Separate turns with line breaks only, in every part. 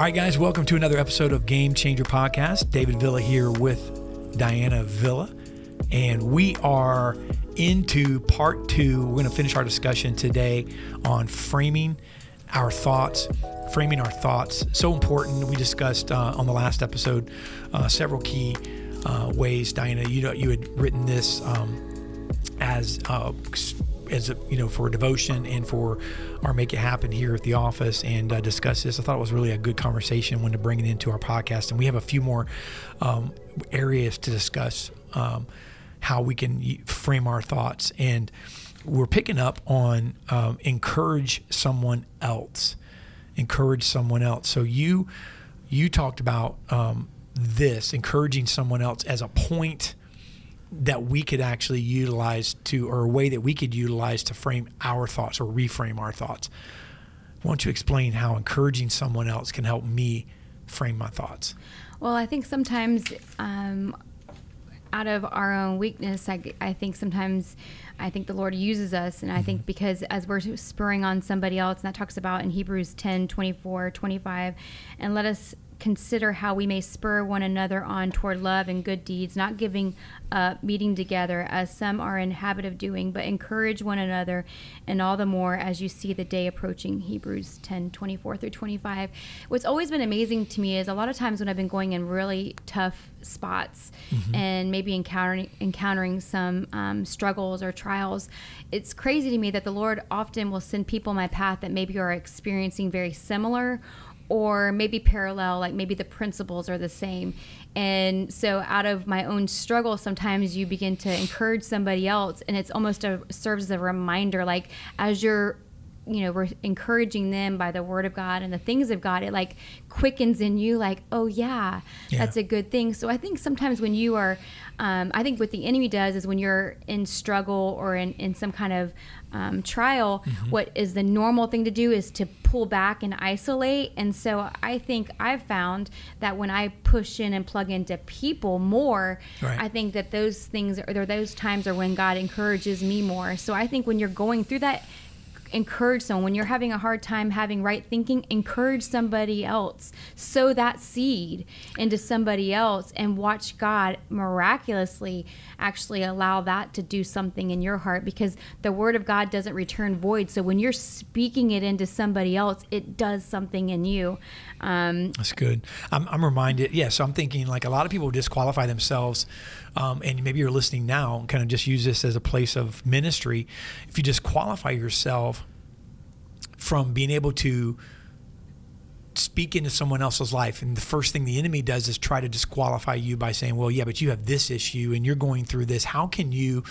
All right, guys, welcome to another episode of Game Changer Podcast. David Villa here with Diana Villa, and we are into part two. We're going to finish our discussion today on framing our thoughts. Framing our thoughts so important. We discussed uh, on the last episode uh, several key uh, ways. Diana, you know, you had written this um, as uh, as a, you know for devotion and for our make it happen here at the office and uh, discuss this. I thought it was really a good conversation when to bring it into our podcast, and we have a few more um, areas to discuss um, how we can frame our thoughts, and we're picking up on um, encourage someone else, encourage someone else. So you you talked about um, this encouraging someone else as a point that we could actually utilize to, or a way that we could utilize to frame our thoughts or reframe our thoughts. Why don't you explain how encouraging someone else can help me frame my thoughts?
Well, I think sometimes um, out of our own weakness, I, I, think sometimes I think the Lord uses us. And I think mm-hmm. because as we're spurring on somebody else, and that talks about in Hebrews 10 24, 25, and let us consider how we may spur one another on toward love and good deeds, not giving up meeting together as some are in habit of doing, but encourage one another, and all the more as you see the day approaching. Hebrews 10 24 through 25. What's always been amazing to me is a lot of times when I've been going in really tough spots mm-hmm. and maybe encountering encountering some um, struggles or trials, it's crazy to me that the Lord often will send people my path that maybe are experiencing very similar or maybe parallel, like maybe the principles are the same. And so, out of my own struggle, sometimes you begin to encourage somebody else, and it's almost a serves as a reminder, like as you're you know, we're encouraging them by the word of God and the things of God, it like quickens in you, like, oh, yeah, yeah. that's a good thing. So I think sometimes when you are, um, I think what the enemy does is when you're in struggle or in, in some kind of um, trial, mm-hmm. what is the normal thing to do is to pull back and isolate. And so I think I've found that when I push in and plug into people more, right. I think that those things or those times are when God encourages me more. So I think when you're going through that, encourage someone. When you're having a hard time having right thinking encourage somebody else. Sow that seed into somebody else and watch god miraculously actually allow that to do something in your heart because the word of god doesn't return void. So when you're speaking it into somebody else it does something in you.
Um, that's good. I'm, I'm reminded yeah so i'm thinking like a lot of people disqualify themselves um, and maybe you're listening now kind of just use this as a place of ministry. If you disqualify yourself from being able to speak into someone else's life and the first thing the enemy does is try to disqualify you by saying well yeah but you have this issue and you're going through this. How can you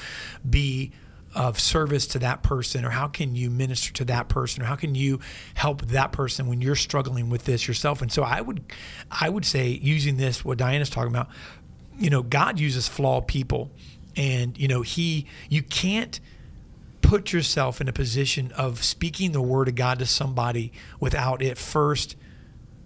be of service to that person or how can you minister to that person or how can you help that person when you're struggling with this yourself? And so i would i would say using this what diana's talking about you know, God uses flawed people, and you know, He you can't put yourself in a position of speaking the word of God to somebody without it first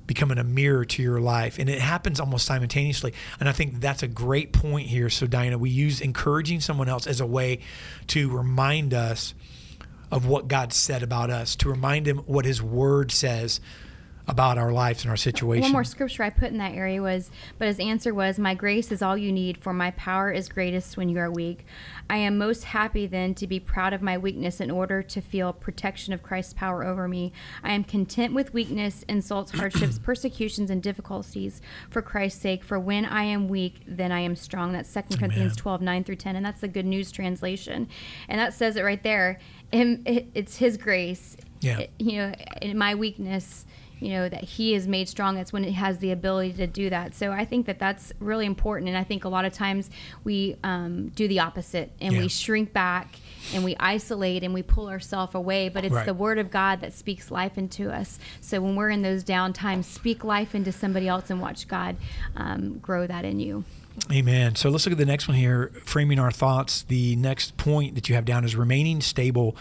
becoming a mirror to your life. And it happens almost simultaneously. And I think that's a great point here. So, Diana, we use encouraging someone else as a way to remind us of what God said about us, to remind him what his word says about our lives and our situation.
One more scripture I put in that area was, but his answer was, My grace is all you need, for my power is greatest when you are weak. I am most happy then to be proud of my weakness in order to feel protection of Christ's power over me. I am content with weakness, insults, hardships, persecutions, and difficulties for Christ's sake. For when I am weak, then I am strong. That's 2 Corinthians 12, 9 through 10. And that's the Good News translation. And that says it right there. It's his grace. Yeah. You know, in my weakness you know that he is made strong that's when it has the ability to do that so i think that that's really important and i think a lot of times we um, do the opposite and yeah. we shrink back and we isolate and we pull ourselves away but it's right. the word of god that speaks life into us so when we're in those down times speak life into somebody else and watch god um, grow that in you
Amen. So let's look at the next one here, framing our thoughts. The next point that you have down is remaining stable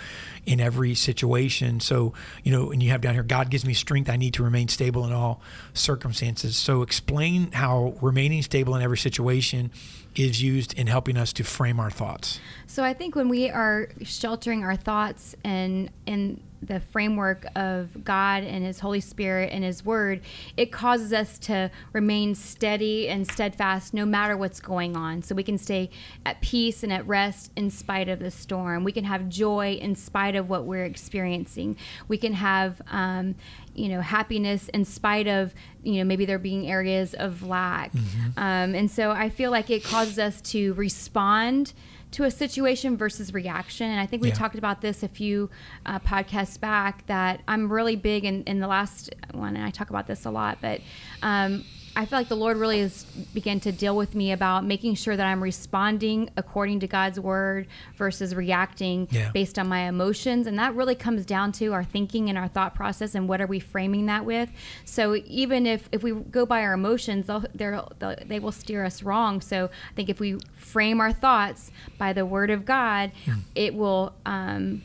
in every situation. So, you know, and you have down here, God gives me strength. I need to remain stable in all circumstances. So, explain how remaining stable in every situation is used in helping us to frame our thoughts.
So, I think when we are sheltering our thoughts and, and, the framework of God and His Holy Spirit and His Word, it causes us to remain steady and steadfast no matter what's going on. So we can stay at peace and at rest in spite of the storm. We can have joy in spite of what we're experiencing. We can have, um, you know, happiness in spite of, you know, maybe there being areas of lack. Mm-hmm. Um, and so I feel like it causes us to respond to a situation versus reaction. And I think we yeah. talked about this a few uh, podcasts back that I'm really big in, in the last one, and I talk about this a lot, but um, I feel like the Lord really has begun to deal with me about making sure that I'm responding according to God's word versus reacting yeah. based on my emotions. And that really comes down to our thinking and our thought process and what are we framing that with. So even if, if we go by our emotions, they'll, they'll, they will steer us wrong. So I think if we frame our thoughts by the word of God, mm. it will um,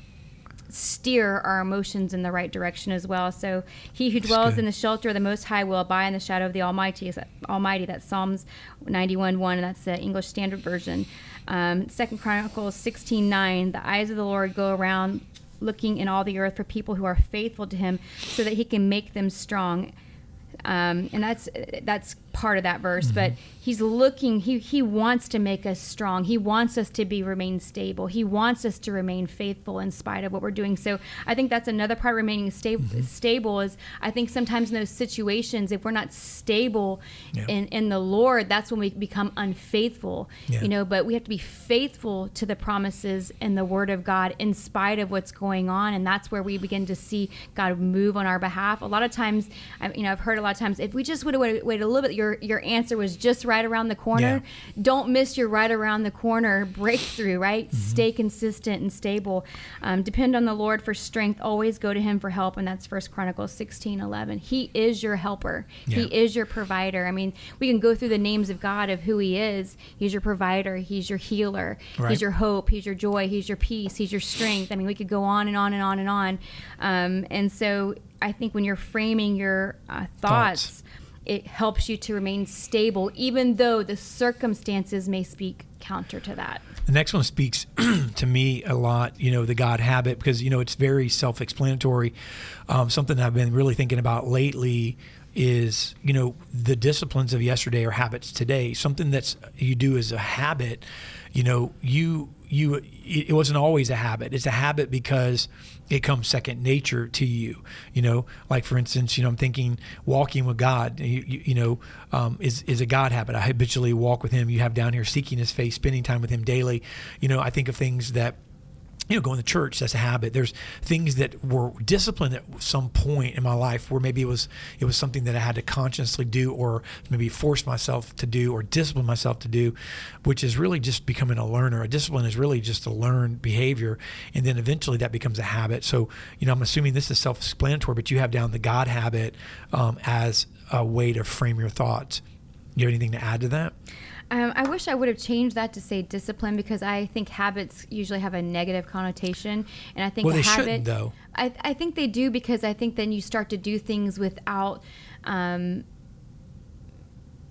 steer our emotions in the right direction as well. So he who dwells in the shelter of the Most High will abide in the shadow of the Almighty. Almighty. That's Psalms 91 1, and that's the English Standard Version. Um, Second Chronicles 16 9. The eyes of the Lord go around looking in all the earth for people who are faithful to him so that he can make them strong. Um, and that's that's part of that verse, mm-hmm. but he's looking he he wants to make us strong. He wants us to be remain stable. He wants us to remain faithful in spite of what we're doing. So I think that's another part remaining sta- mm-hmm. stable is I think sometimes in those situations if we're not stable yeah. in in the Lord, that's when we become unfaithful. Yeah. You know, but we have to be faithful to the promises and the word of God in spite of what's going on and that's where we begin to see God move on our behalf. A lot of times you know, I've heard a lot of times if we just would have waited, a little bit your your your answer was just right around the corner. Yeah. Don't miss your right around the corner breakthrough. Right, mm-hmm. stay consistent and stable. Um, depend on the Lord for strength. Always go to Him for help, and that's First Chronicles sixteen eleven. He is your helper. Yeah. He is your provider. I mean, we can go through the names of God of who He is. He's your provider. He's your healer. Right. He's your hope. He's your joy. He's your peace. He's your strength. I mean, we could go on and on and on and on. Um, and so I think when you're framing your uh, thoughts, thoughts, it helps you to remain stable, even though the circumstances may speak counter to that.
The next one speaks to me a lot, you know, the God habit, because, you know, it's very self explanatory. Um, something I've been really thinking about lately is, you know, the disciplines of yesterday are habits today. Something that's you do as a habit, you know, you you it wasn't always a habit. It's a habit because it comes second nature to you you know? Like for instance you know i'm thinking walking with god you, you, you know um, is is a god habit. I habitually walk with him. You have down here seeking his face spending time with him daily. You know i think of things that you know, going to church, that's a habit. There's things that were disciplined at some point in my life where maybe it was it was something that I had to consciously do or maybe force myself to do or discipline myself to do, which is really just becoming a learner. A discipline is really just a learned behavior. And then eventually that becomes a habit. So, you know, I'm assuming this is self explanatory, but you have down the God habit um, as a way to frame your thoughts. You have anything to add to that?
Um, I wish I would have changed that to say discipline because I think habits usually have a negative connotation, and I think
well, they habit. Though
I, I think they do because I think then you start to do things without. Um,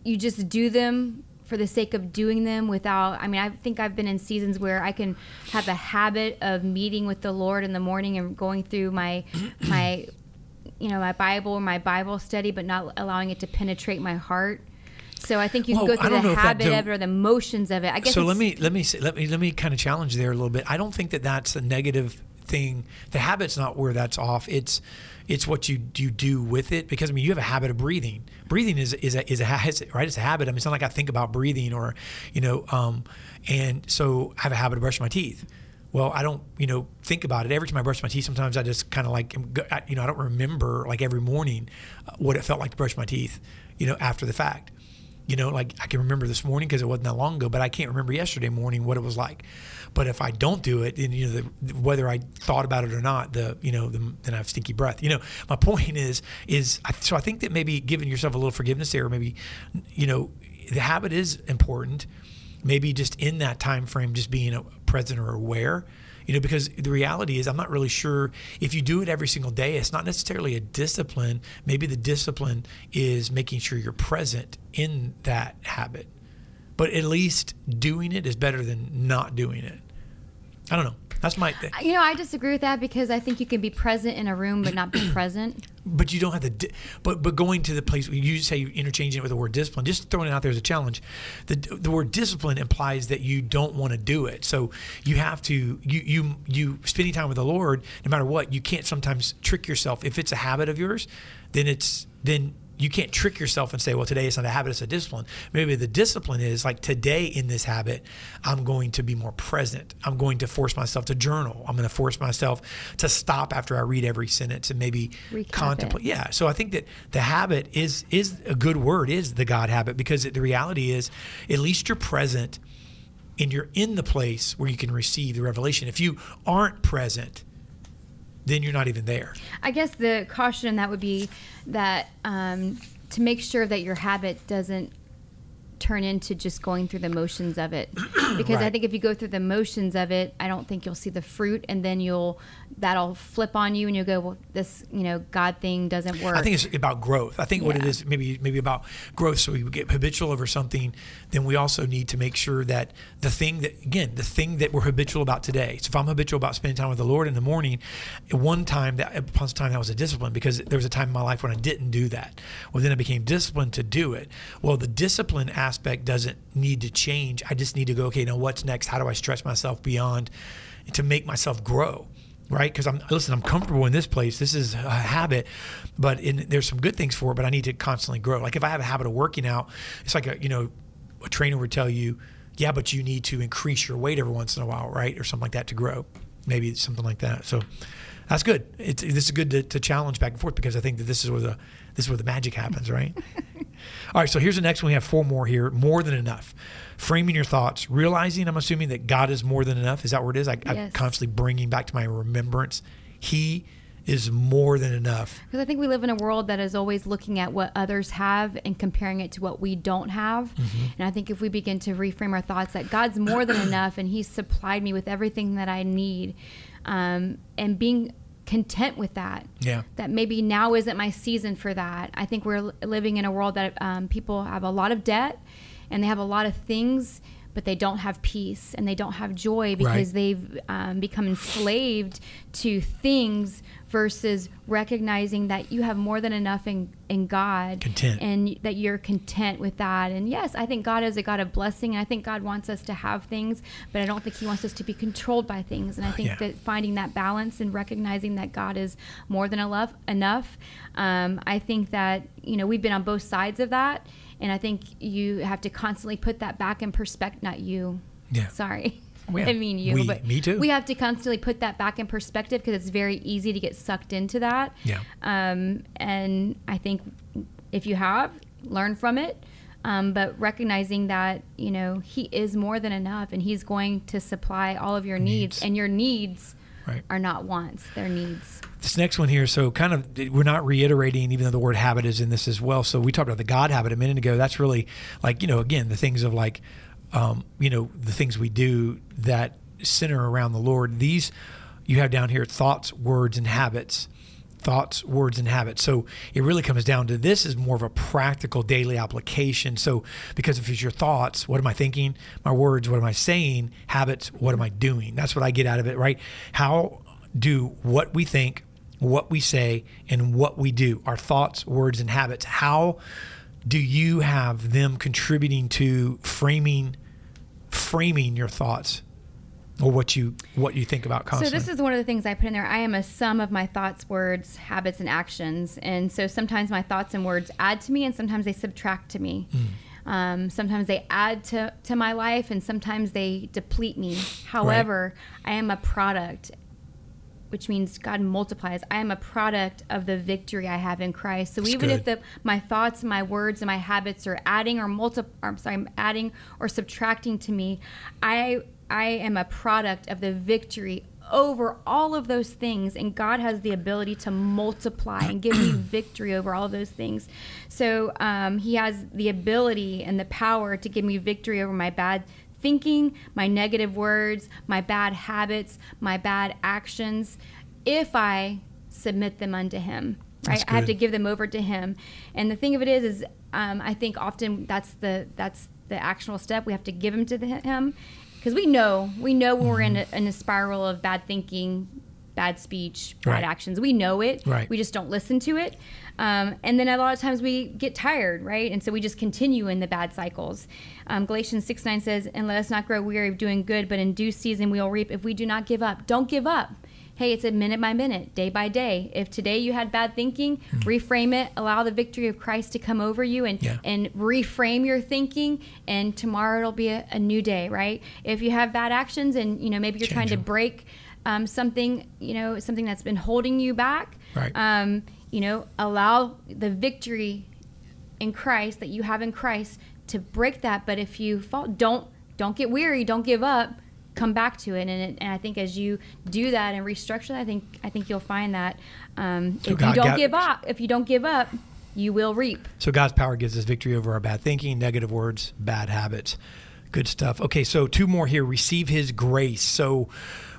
you just do them for the sake of doing them without i mean i think i've been in seasons where i can have a habit of meeting with the lord in the morning and going through my my you know my bible or my bible study but not allowing it to penetrate my heart so I think you well, can go through the habit of it or the motions of it. I guess.
So let me let me say, let me let me kind of challenge there a little bit. I don't think that that's a negative thing. The habit's not where that's off. It's it's what you you do with it because I mean you have a habit of breathing. Breathing is is a is a right. It's a habit. I mean it's not like I think about breathing or you know um, and so I have a habit of brushing my teeth. Well, I don't, you know, think about it every time I brush my teeth. Sometimes I just kind of like, you know, I don't remember like every morning uh, what it felt like to brush my teeth, you know, after the fact. You know, like I can remember this morning because it wasn't that long ago, but I can't remember yesterday morning what it was like. But if I don't do it, then you know, the, whether I thought about it or not, the you know, the, then I have stinky breath. You know, my point is, is so I think that maybe giving yourself a little forgiveness there, maybe, you know, the habit is important. Maybe just in that time frame, just being present or aware you know, because the reality is, I'm not really sure if you do it every single day, it's not necessarily a discipline. Maybe the discipline is making sure you're present in that habit. But at least doing it is better than not doing it. I don't know. That's my. thing.
You know, I disagree with that because I think you can be present in a room but not be present.
But you don't have the. Di- but but going to the place where you say you interchanging it with the word discipline, just throwing it out there as a challenge. The the word discipline implies that you don't want to do it. So you have to you you you spending time with the Lord, no matter what, you can't sometimes trick yourself. If it's a habit of yours, then it's then you can't trick yourself and say, well, today it's not a habit, it's a discipline. Maybe the discipline is like today in this habit, I'm going to be more present. I'm going to force myself to journal. I'm going to force myself to stop after I read every sentence and maybe
Recap
contemplate.
it.
Yeah. So I think that the habit is is a good word, is the God habit, because the reality is at least you're present and you're in the place where you can receive the revelation. If you aren't present, then you're not even there.
I guess the caution that would be that um, to make sure that your habit doesn't turn into just going through the motions of it because i think if you go through the motions of it i don't think you'll see the fruit and then you'll that'll flip on you and you'll go well this you know god thing doesn't work
I think it's about growth. I think what it is maybe maybe about growth. So we get habitual over something, then we also need to make sure that the thing that again the thing that we're habitual about today. So if I'm habitual about spending time with the Lord in the morning, at one time that upon time that was a discipline because there was a time in my life when I didn't do that. Well, then I became disciplined to do it. Well, the discipline aspect doesn't need to change. I just need to go. Okay, now what's next? How do I stretch myself beyond to make myself grow? right? Because I'm listen, I'm comfortable in this place. This is a habit, but in, there's some good things for it. But I need to constantly grow. Like if I have a habit of working out, it's like a you know, a trainer would tell you, yeah, but you need to increase your weight every once in a while, right, or something like that to grow. Maybe something like that. So that's good. It's this is good to, to challenge back and forth because I think that this is where the this is where the magic happens, right? All right, so here's the next one. We have four more here. More than enough. Framing your thoughts, realizing. I'm assuming that God is more than enough. Is that what it is? I, I'm constantly bringing back to my remembrance. He is more than enough.
Because I think we live in a world that is always looking at what others have and comparing it to what we don't have.
Mm-hmm.
And I think if we begin to reframe our thoughts that God's more than enough and He's supplied me with everything that I need, um, and being content with that.
Yeah.
That maybe now isn't my season for that. I think we're living in a world that um, people have a lot of debt and they have a lot of things. But they don't have peace and they don't have joy because
Right.
they've um, become enslaved to things versus recognizing that you have more than enough in, in God
Content.
and that you're content with that. And yes, I think God is a God of blessing and I think God wants us to have things, but I don't think He wants us to be controlled by things. And I think
Yeah.
that finding that balance and recognizing that God is more than enough, enough um, I think that, you know, we've been on both sides of that. And I think you have to constantly put that back in perspective, not you.
Yeah.
Sorry.
Well.
I mean you,
We-
but
me too.
We have to constantly put that back in perspective because it's very easy to get sucked into that.
Yeah.
Um, and I think if you have, learn from it. Um, but recognizing that you know he is more than enough, and he's going to supply all of your needs,
Needs.
and your needs
Right.
are not wants; they're needs.
This next one here, so kind of, we're not reiterating, even though the word habit is in this as well. So we talked about the God habit a minute ago. That's really like, you know, again, the things of like, um, you know, the things we do that center around the Lord. These you have down here thoughts, words, and habits. Thoughts, words, and habits. So it really comes down to this is more of a practical daily application. So, because if it's your thoughts, what am I thinking? My words, what am I saying? Habits, what am I doing? That's what I get out of it, right? How do what we think, what we say, and what we do, our thoughts, words, and habits, how do you have them contributing to framing framing your thoughts or what you what you think about
So this is one of the things I put in there. I am a sum of my thoughts, words, habits, and actions. And so sometimes my thoughts and words add to me, and sometimes they subtract to me. Um, sometimes they add to, to my life, and sometimes they deplete me. However, I am a product, which means God multiplies. I am a product of the victory I have in Christ. So
That's
even if the my thoughts, my words, and my habits are adding or multi, or, I'm sorry, I'm adding or subtracting to me, I I am a product of the victory over all of those things and God has the ability to multiply and give me victory over all those things. So um, he has the ability and the power to give me victory over my bad thinking, my negative words, my bad habits, my bad actions if I submit them unto him. Right? I have to give them over to him. And the thing of it is is um, I think often that's the that's the actual step. We have to give them to the, him because we know we know when we're in a, in a spiral of bad thinking, bad speech, bad
Right.
actions. We know it.
Right.
We just don't listen to it. Um, and then a lot of times we get tired, right? And so we just continue in the bad cycles. Um, Galatians 6 9 says, And let us not grow weary of doing good, but in due season we will reap if we do not give up. Don't give up. Hey, it's a minute by minute, day by day. If today you had bad thinking, reframe it, allow the victory of Christ to come over you and,
Yeah.
and reframe your thinking, and tomorrow it'll be a, a new day, right? If you have bad actions and you know maybe you're trying
Change
to
'em.
break um, something, you know, something that's been holding you back,
Right.
um, you know, allow the victory in Christ that you have in Christ to break that. But if you fall, don't don't get weary, don't give up. Come back to it, and, it, and I think as you do that and restructure that, I think I think you'll find that um,
So
if
God
you don't
got-
give up, if you don't give up, you will reap.
So God's power gives us victory over our bad thinking, negative words, bad habits. Good stuff. Okay, so two more here. Receive his grace. So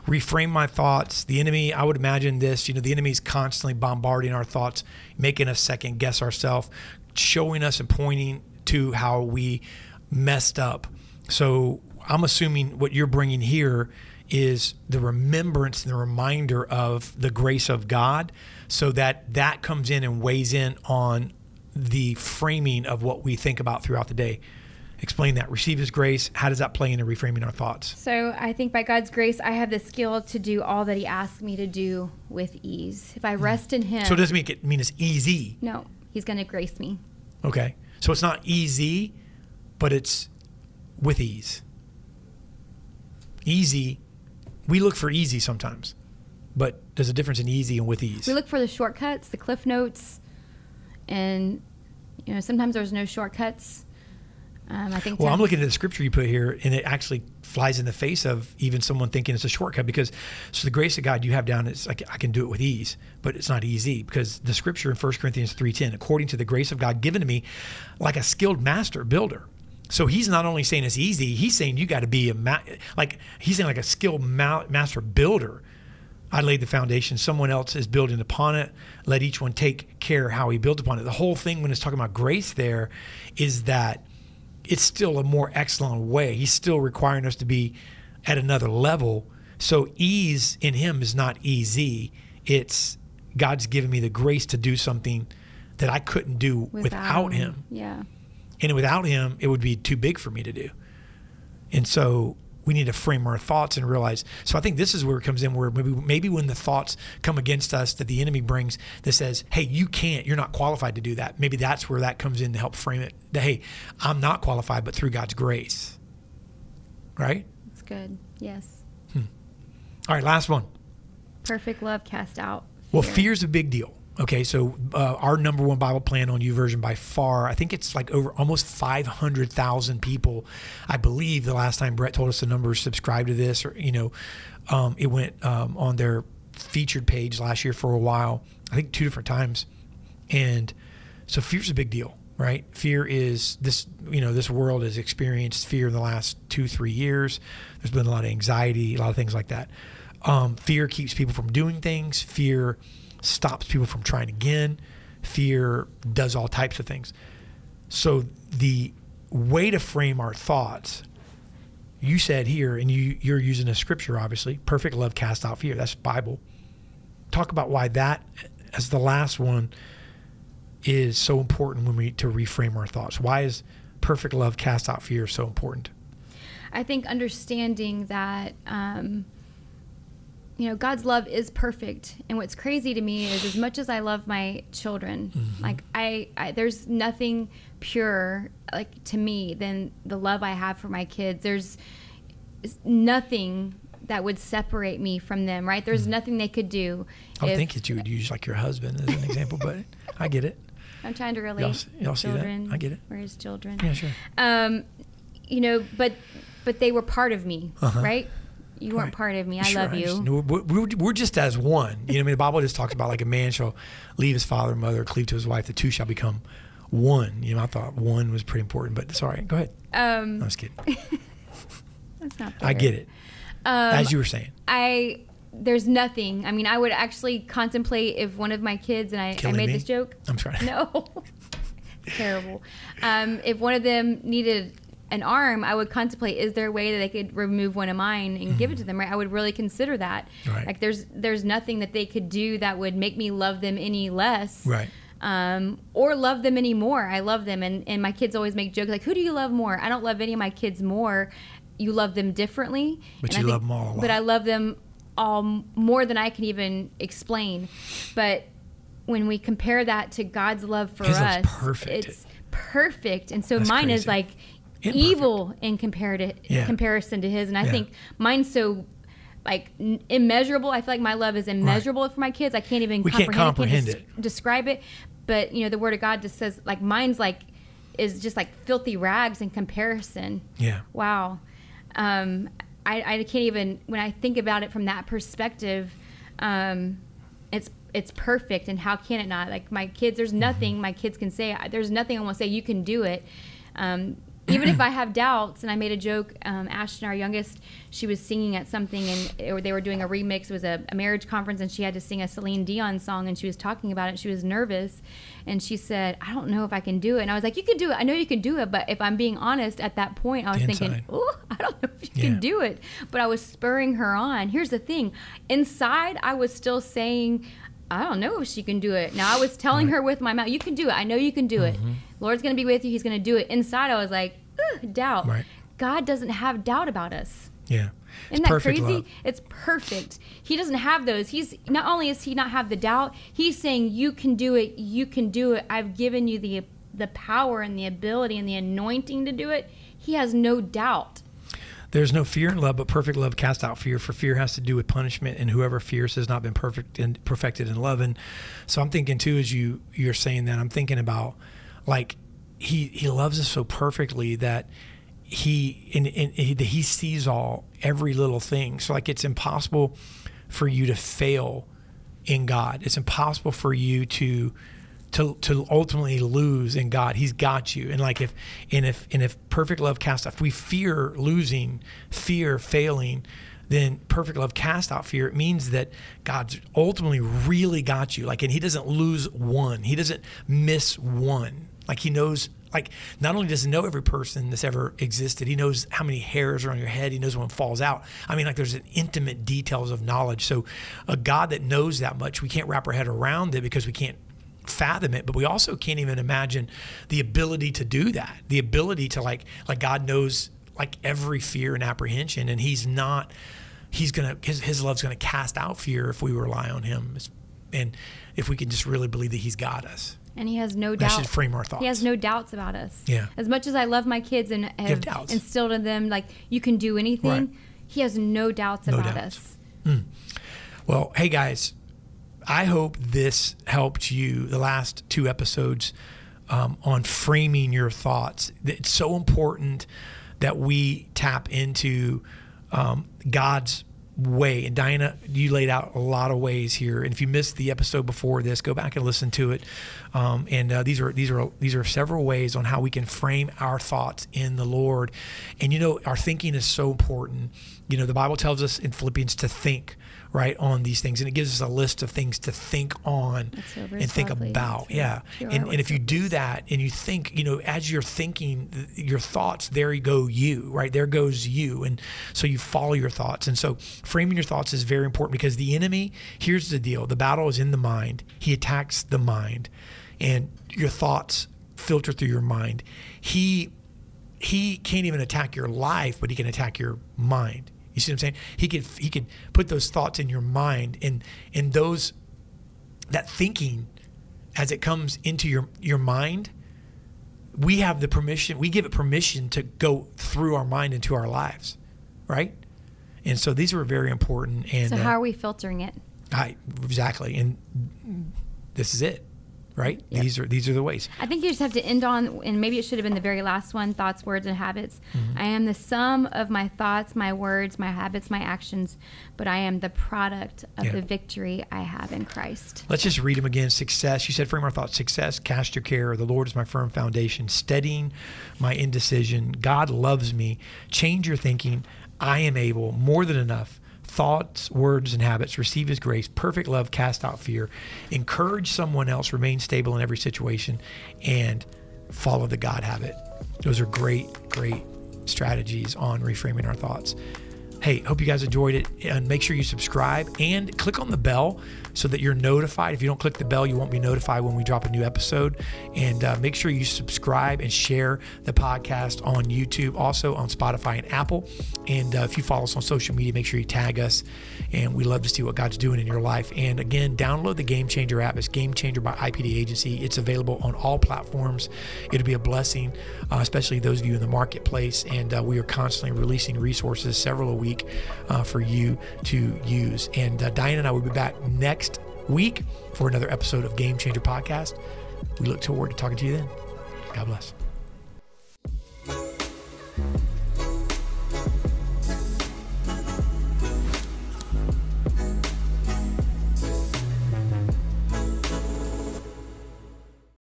reframe my thoughts. The enemy, I would imagine this, you know, the enemy's constantly bombarding our thoughts, making us second guess ourselves, showing us and pointing to how we messed up. So I'm assuming what you're bringing here is the remembrance and the reminder of the grace of God so that that comes in and weighs in on the framing of what we think about throughout the day. Explain that. Receive His grace. How does that play into reframing our thoughts?
So I think by God's grace, I have the skill to do all that He asks me to do with ease. If I rest in Him,
So it doesn't mean it mean it's easy.
no, He's going to grace me.
Okay. So it's not easy, but it's with ease. Easy. We look for easy sometimes, but there's a difference in easy and with ease.
We look for the shortcuts, the cliff notes, and you know sometimes there's no shortcuts. Um, I think.
Well, I'm looking at the scripture you put here, and it actually flies in the face of even someone thinking it's a shortcut because so the grace of God you have down is like I can do it with ease, but it's not easy because the scripture in 1 Corinthians 3:10, according to the grace of God given to me, like a skilled master builder. So he's not only saying it's easy, he's saying you got to be a ma- like he's saying like a skilled ma- master builder. I laid the foundation. Someone else is building upon it. Let each one take care how he builds upon it. The whole thing, when it's talking about grace, there is that it's still a more excellent way. He's still requiring us to be at another level. So ease in him is not easy. It's God's given me the grace to do something that I couldn't do without, him.
Yeah.
And without him, it would be too big for me to do. And so we need to frame our thoughts and realize. So I think this is where it comes in, where maybe maybe when the thoughts come against us that the enemy brings that says, "Hey, you can't. You're not qualified to do that." Maybe that's where that comes in to help frame it. That hey, I'm not qualified, but through God's grace. Right.
It's good. Yes. Hmm.
All right. Last one.
Perfect love cast out.
Well, fear's a big deal. Okay, so uh, our number one Bible plan on YouVersion by far, I think it's like over almost 500,000 people. I believe the last time Brett told us the numbers subscribed to this, or, you know, um, it went um, on their featured page last year for a while, I think two different times. And so fear's a big deal, right? Fear is this, you know, this world has experienced fear in the last two, three years. There's been a lot of anxiety, a lot of things like that. Um, fear keeps people from doing things. Fear stops people from trying again. Fear does all types of things. So the way to frame our thoughts, you said here, and you you're using a scripture, obviously. Perfect love cast out fear. That's Bible. Talk about why that, as the last one, is so important when we to reframe our thoughts. Why is perfect love cast out fear so important?
I think understanding that, um, you know, God's love is perfect. And what's crazy to me is as much as I love my children, like I, I, there's nothing pure like to me than the love I have for my kids. There's nothing that would separate me from them, right? There's nothing they could do.
I would
if-
think that you would use like your husband as an example, but I get it.
I'm trying to relate.
Y'all y'all see that? I get it.
Where's children?
Yeah, sure.
um, you know, but but they were part of me,
Uh-huh.
right? You weren't
Right.
part of me. I
Sure,
love you.
understand. We're, we're, just as one. You know, I mean, the Bible just talks about like a man shall leave his father and mother, cleave to his wife. The two shall become one. You know, I thought one was pretty important, but sorry, right. Go ahead.
Um,
I was kidding.
that's not.
I get it.
Um,
As you were saying,
I there's nothing. I mean, I would actually contemplate if one of my kids and I, I made
me?
this joke.
I'm sorry.
No, terrible. Um, if one of them needed an arm, I would contemplate: is there a way that they could remove one of mine and give it to them? Right? I would really consider that.
Right.
Like there's there's nothing that they could do that would make me love them any less.
Right.
Um, or love them anymore. I love them, and and my kids always make jokes like, "Who do you love more?" I don't love any of my kids more. You love them differently,
But
and
you
I
love them all.
But I love them all more than I can even explain. But when we compare that to God's love for
His
us,
perfect.
it's perfect. And so
That's
mine is like. Evil in compared to,
Yeah.
comparison to his. And I
Yeah.
think mine's so like n- immeasurable. I feel like my love is immeasurable for my kids. I can't even
We can't
comprehend,
comprehend
it, can't des- describe it. But you know, the word of God just says like mine's like is just like filthy rags in comparison.
Yeah.
Wow. Um, I, I can't even when I think about it from that perspective. Um, it's it's perfect, and how can it not? Like my kids, there's nothing my kids can say. There's nothing I want to say. You can do it. Um, even if I have doubts, and I made a joke. Um, Ashton, our youngest, she was singing at something, and or they were doing a remix. It was a, a marriage conference, and she had to sing a Celine Dion song, and she was talking about it. She was nervous, and she said, "I don't know if I can do it." And I was like, "You can do it. I know you can do it." But if I'm being honest, at that point, I was thinking, "Oh, I don't know if you
Yeah.
can do it." But I was spurring her on. Here's the thing: inside, I was still saying. I don't know if she can do it. Now I was telling her with my mouth, "You can do it. I know you can do
Mm-hmm.
it. Lord's going to be with you. He's going to do it." Inside, I was like, "Ugh, "Doubt."
Right.
God doesn't have doubt about us.
Yeah.
Isn't
It's
that crazy?
love.
It's perfect. He doesn't have those. He's not only is he not have the doubt, he's saying you can do it. You can do it. I've given you the the power and the ability and the anointing to do it. He has no doubt.
There's no fear in love, but perfect love casts out fear. For fear has to do with punishment, and whoever fears has not been perfect and perfected in love. And so I'm thinking too, as you you're saying that, I'm thinking about like he he loves us so perfectly that he and, he, that he sees all every little thing. So like it's impossible for you to fail in God. It's impossible for you to to to ultimately lose in God. He's got you. And like if and if and if perfect love casts out, if we fear losing, fear failing, then perfect love cast out fear. It means that God's ultimately really got you. Like and he doesn't lose one. He doesn't miss one. Like he knows like not only does he know every person that's ever existed, he knows how many hairs are on your head. He knows when it falls out. I mean, like there's an intimate details of knowledge. So a God that knows that much, we can't wrap our head around it because we can't fathom it but we also can't even imagine the ability to do that the ability to like like god knows like every fear and apprehension and he's not he's gonna his, his love's gonna cast out fear if we rely on him and if we can just really believe that he's got us
And he has no
that
doubt.
should frame our thoughts
He has no doubts about us.
Yeah.
As much as I love my kids and have
doubts.
instilled in them like you can do anything,
Right.
he has no doubts
No
about
doubts.
us. Hmm.
Well, hey guys, I hope this helped you the last two episodes um, on framing your thoughts. It's so important that we tap into um, God's way. And Diana, you laid out a lot of ways here. And if you missed the episode before this, go back and listen to it. Um, and uh, these are these are these are several ways on how we can frame our thoughts in the Lord. And you know, our thinking is so important. You know, the Bible tells us in Philippians to think right on these things, and it gives us a list of things to think on and think
lovely.
about.
Really
Yeah, and, and if you do that and you think, you know, as you're thinking, your thoughts, there you go, you, right? There goes you. And so you follow your thoughts. And so framing your thoughts is very important because the enemy, here's the deal the battle is in the mind, he attacks the mind, and your thoughts filter through your mind. He he can't even attack your life, but he can attack your mind. You see what I'm saying? He could he could put those thoughts in your mind and and those that thinking as it comes into your your mind, we have the permission, we give it permission to go through our mind into our lives, right? And so these were very important. And
So
uh,
how are we filtering it?
I exactly, and this is it, right?
Yep.
These are these are the ways.
I think you just have to end on, and maybe it should have been the very last one thoughts, words, and habits. Mm-hmm. I am the sum of my thoughts, my words, my habits, my actions, but I am the product of
Yeah.
the victory I have in Christ.
Let's just read them again. Success. You said, frame our thoughts. Success. Cast your care. The Lord is my firm foundation. Steadying my indecision. God loves me. Change your thinking. I am able. More than enough. Thoughts, words, and habits. Receive His grace. Perfect love. Cast out fear. Encourage someone else. Remain stable in every situation. And follow the God habit. Those are great, great strategies on reframing our thoughts. Hey, hope you guys enjoyed it. And make sure you subscribe and click on the bell so that you're notified. If you don't click the bell, you won't be notified when we drop a new episode. And uh, make sure you subscribe and share the podcast on YouTube, also on Spotify and Apple. And uh, if you follow us on social media, make sure you tag us. And we love to see what God's doing in your life. And again, download the Game Changer app. It's Game Changer by IPD Agency. It's available on all platforms. It'll be a blessing, uh, especially those of you in the marketplace. And uh, we are constantly releasing resources, several a week, uh, for you to use. And uh, Diana and I will be back next week for another episode of Game Changer Podcast. We look forward to talking to you then. God bless.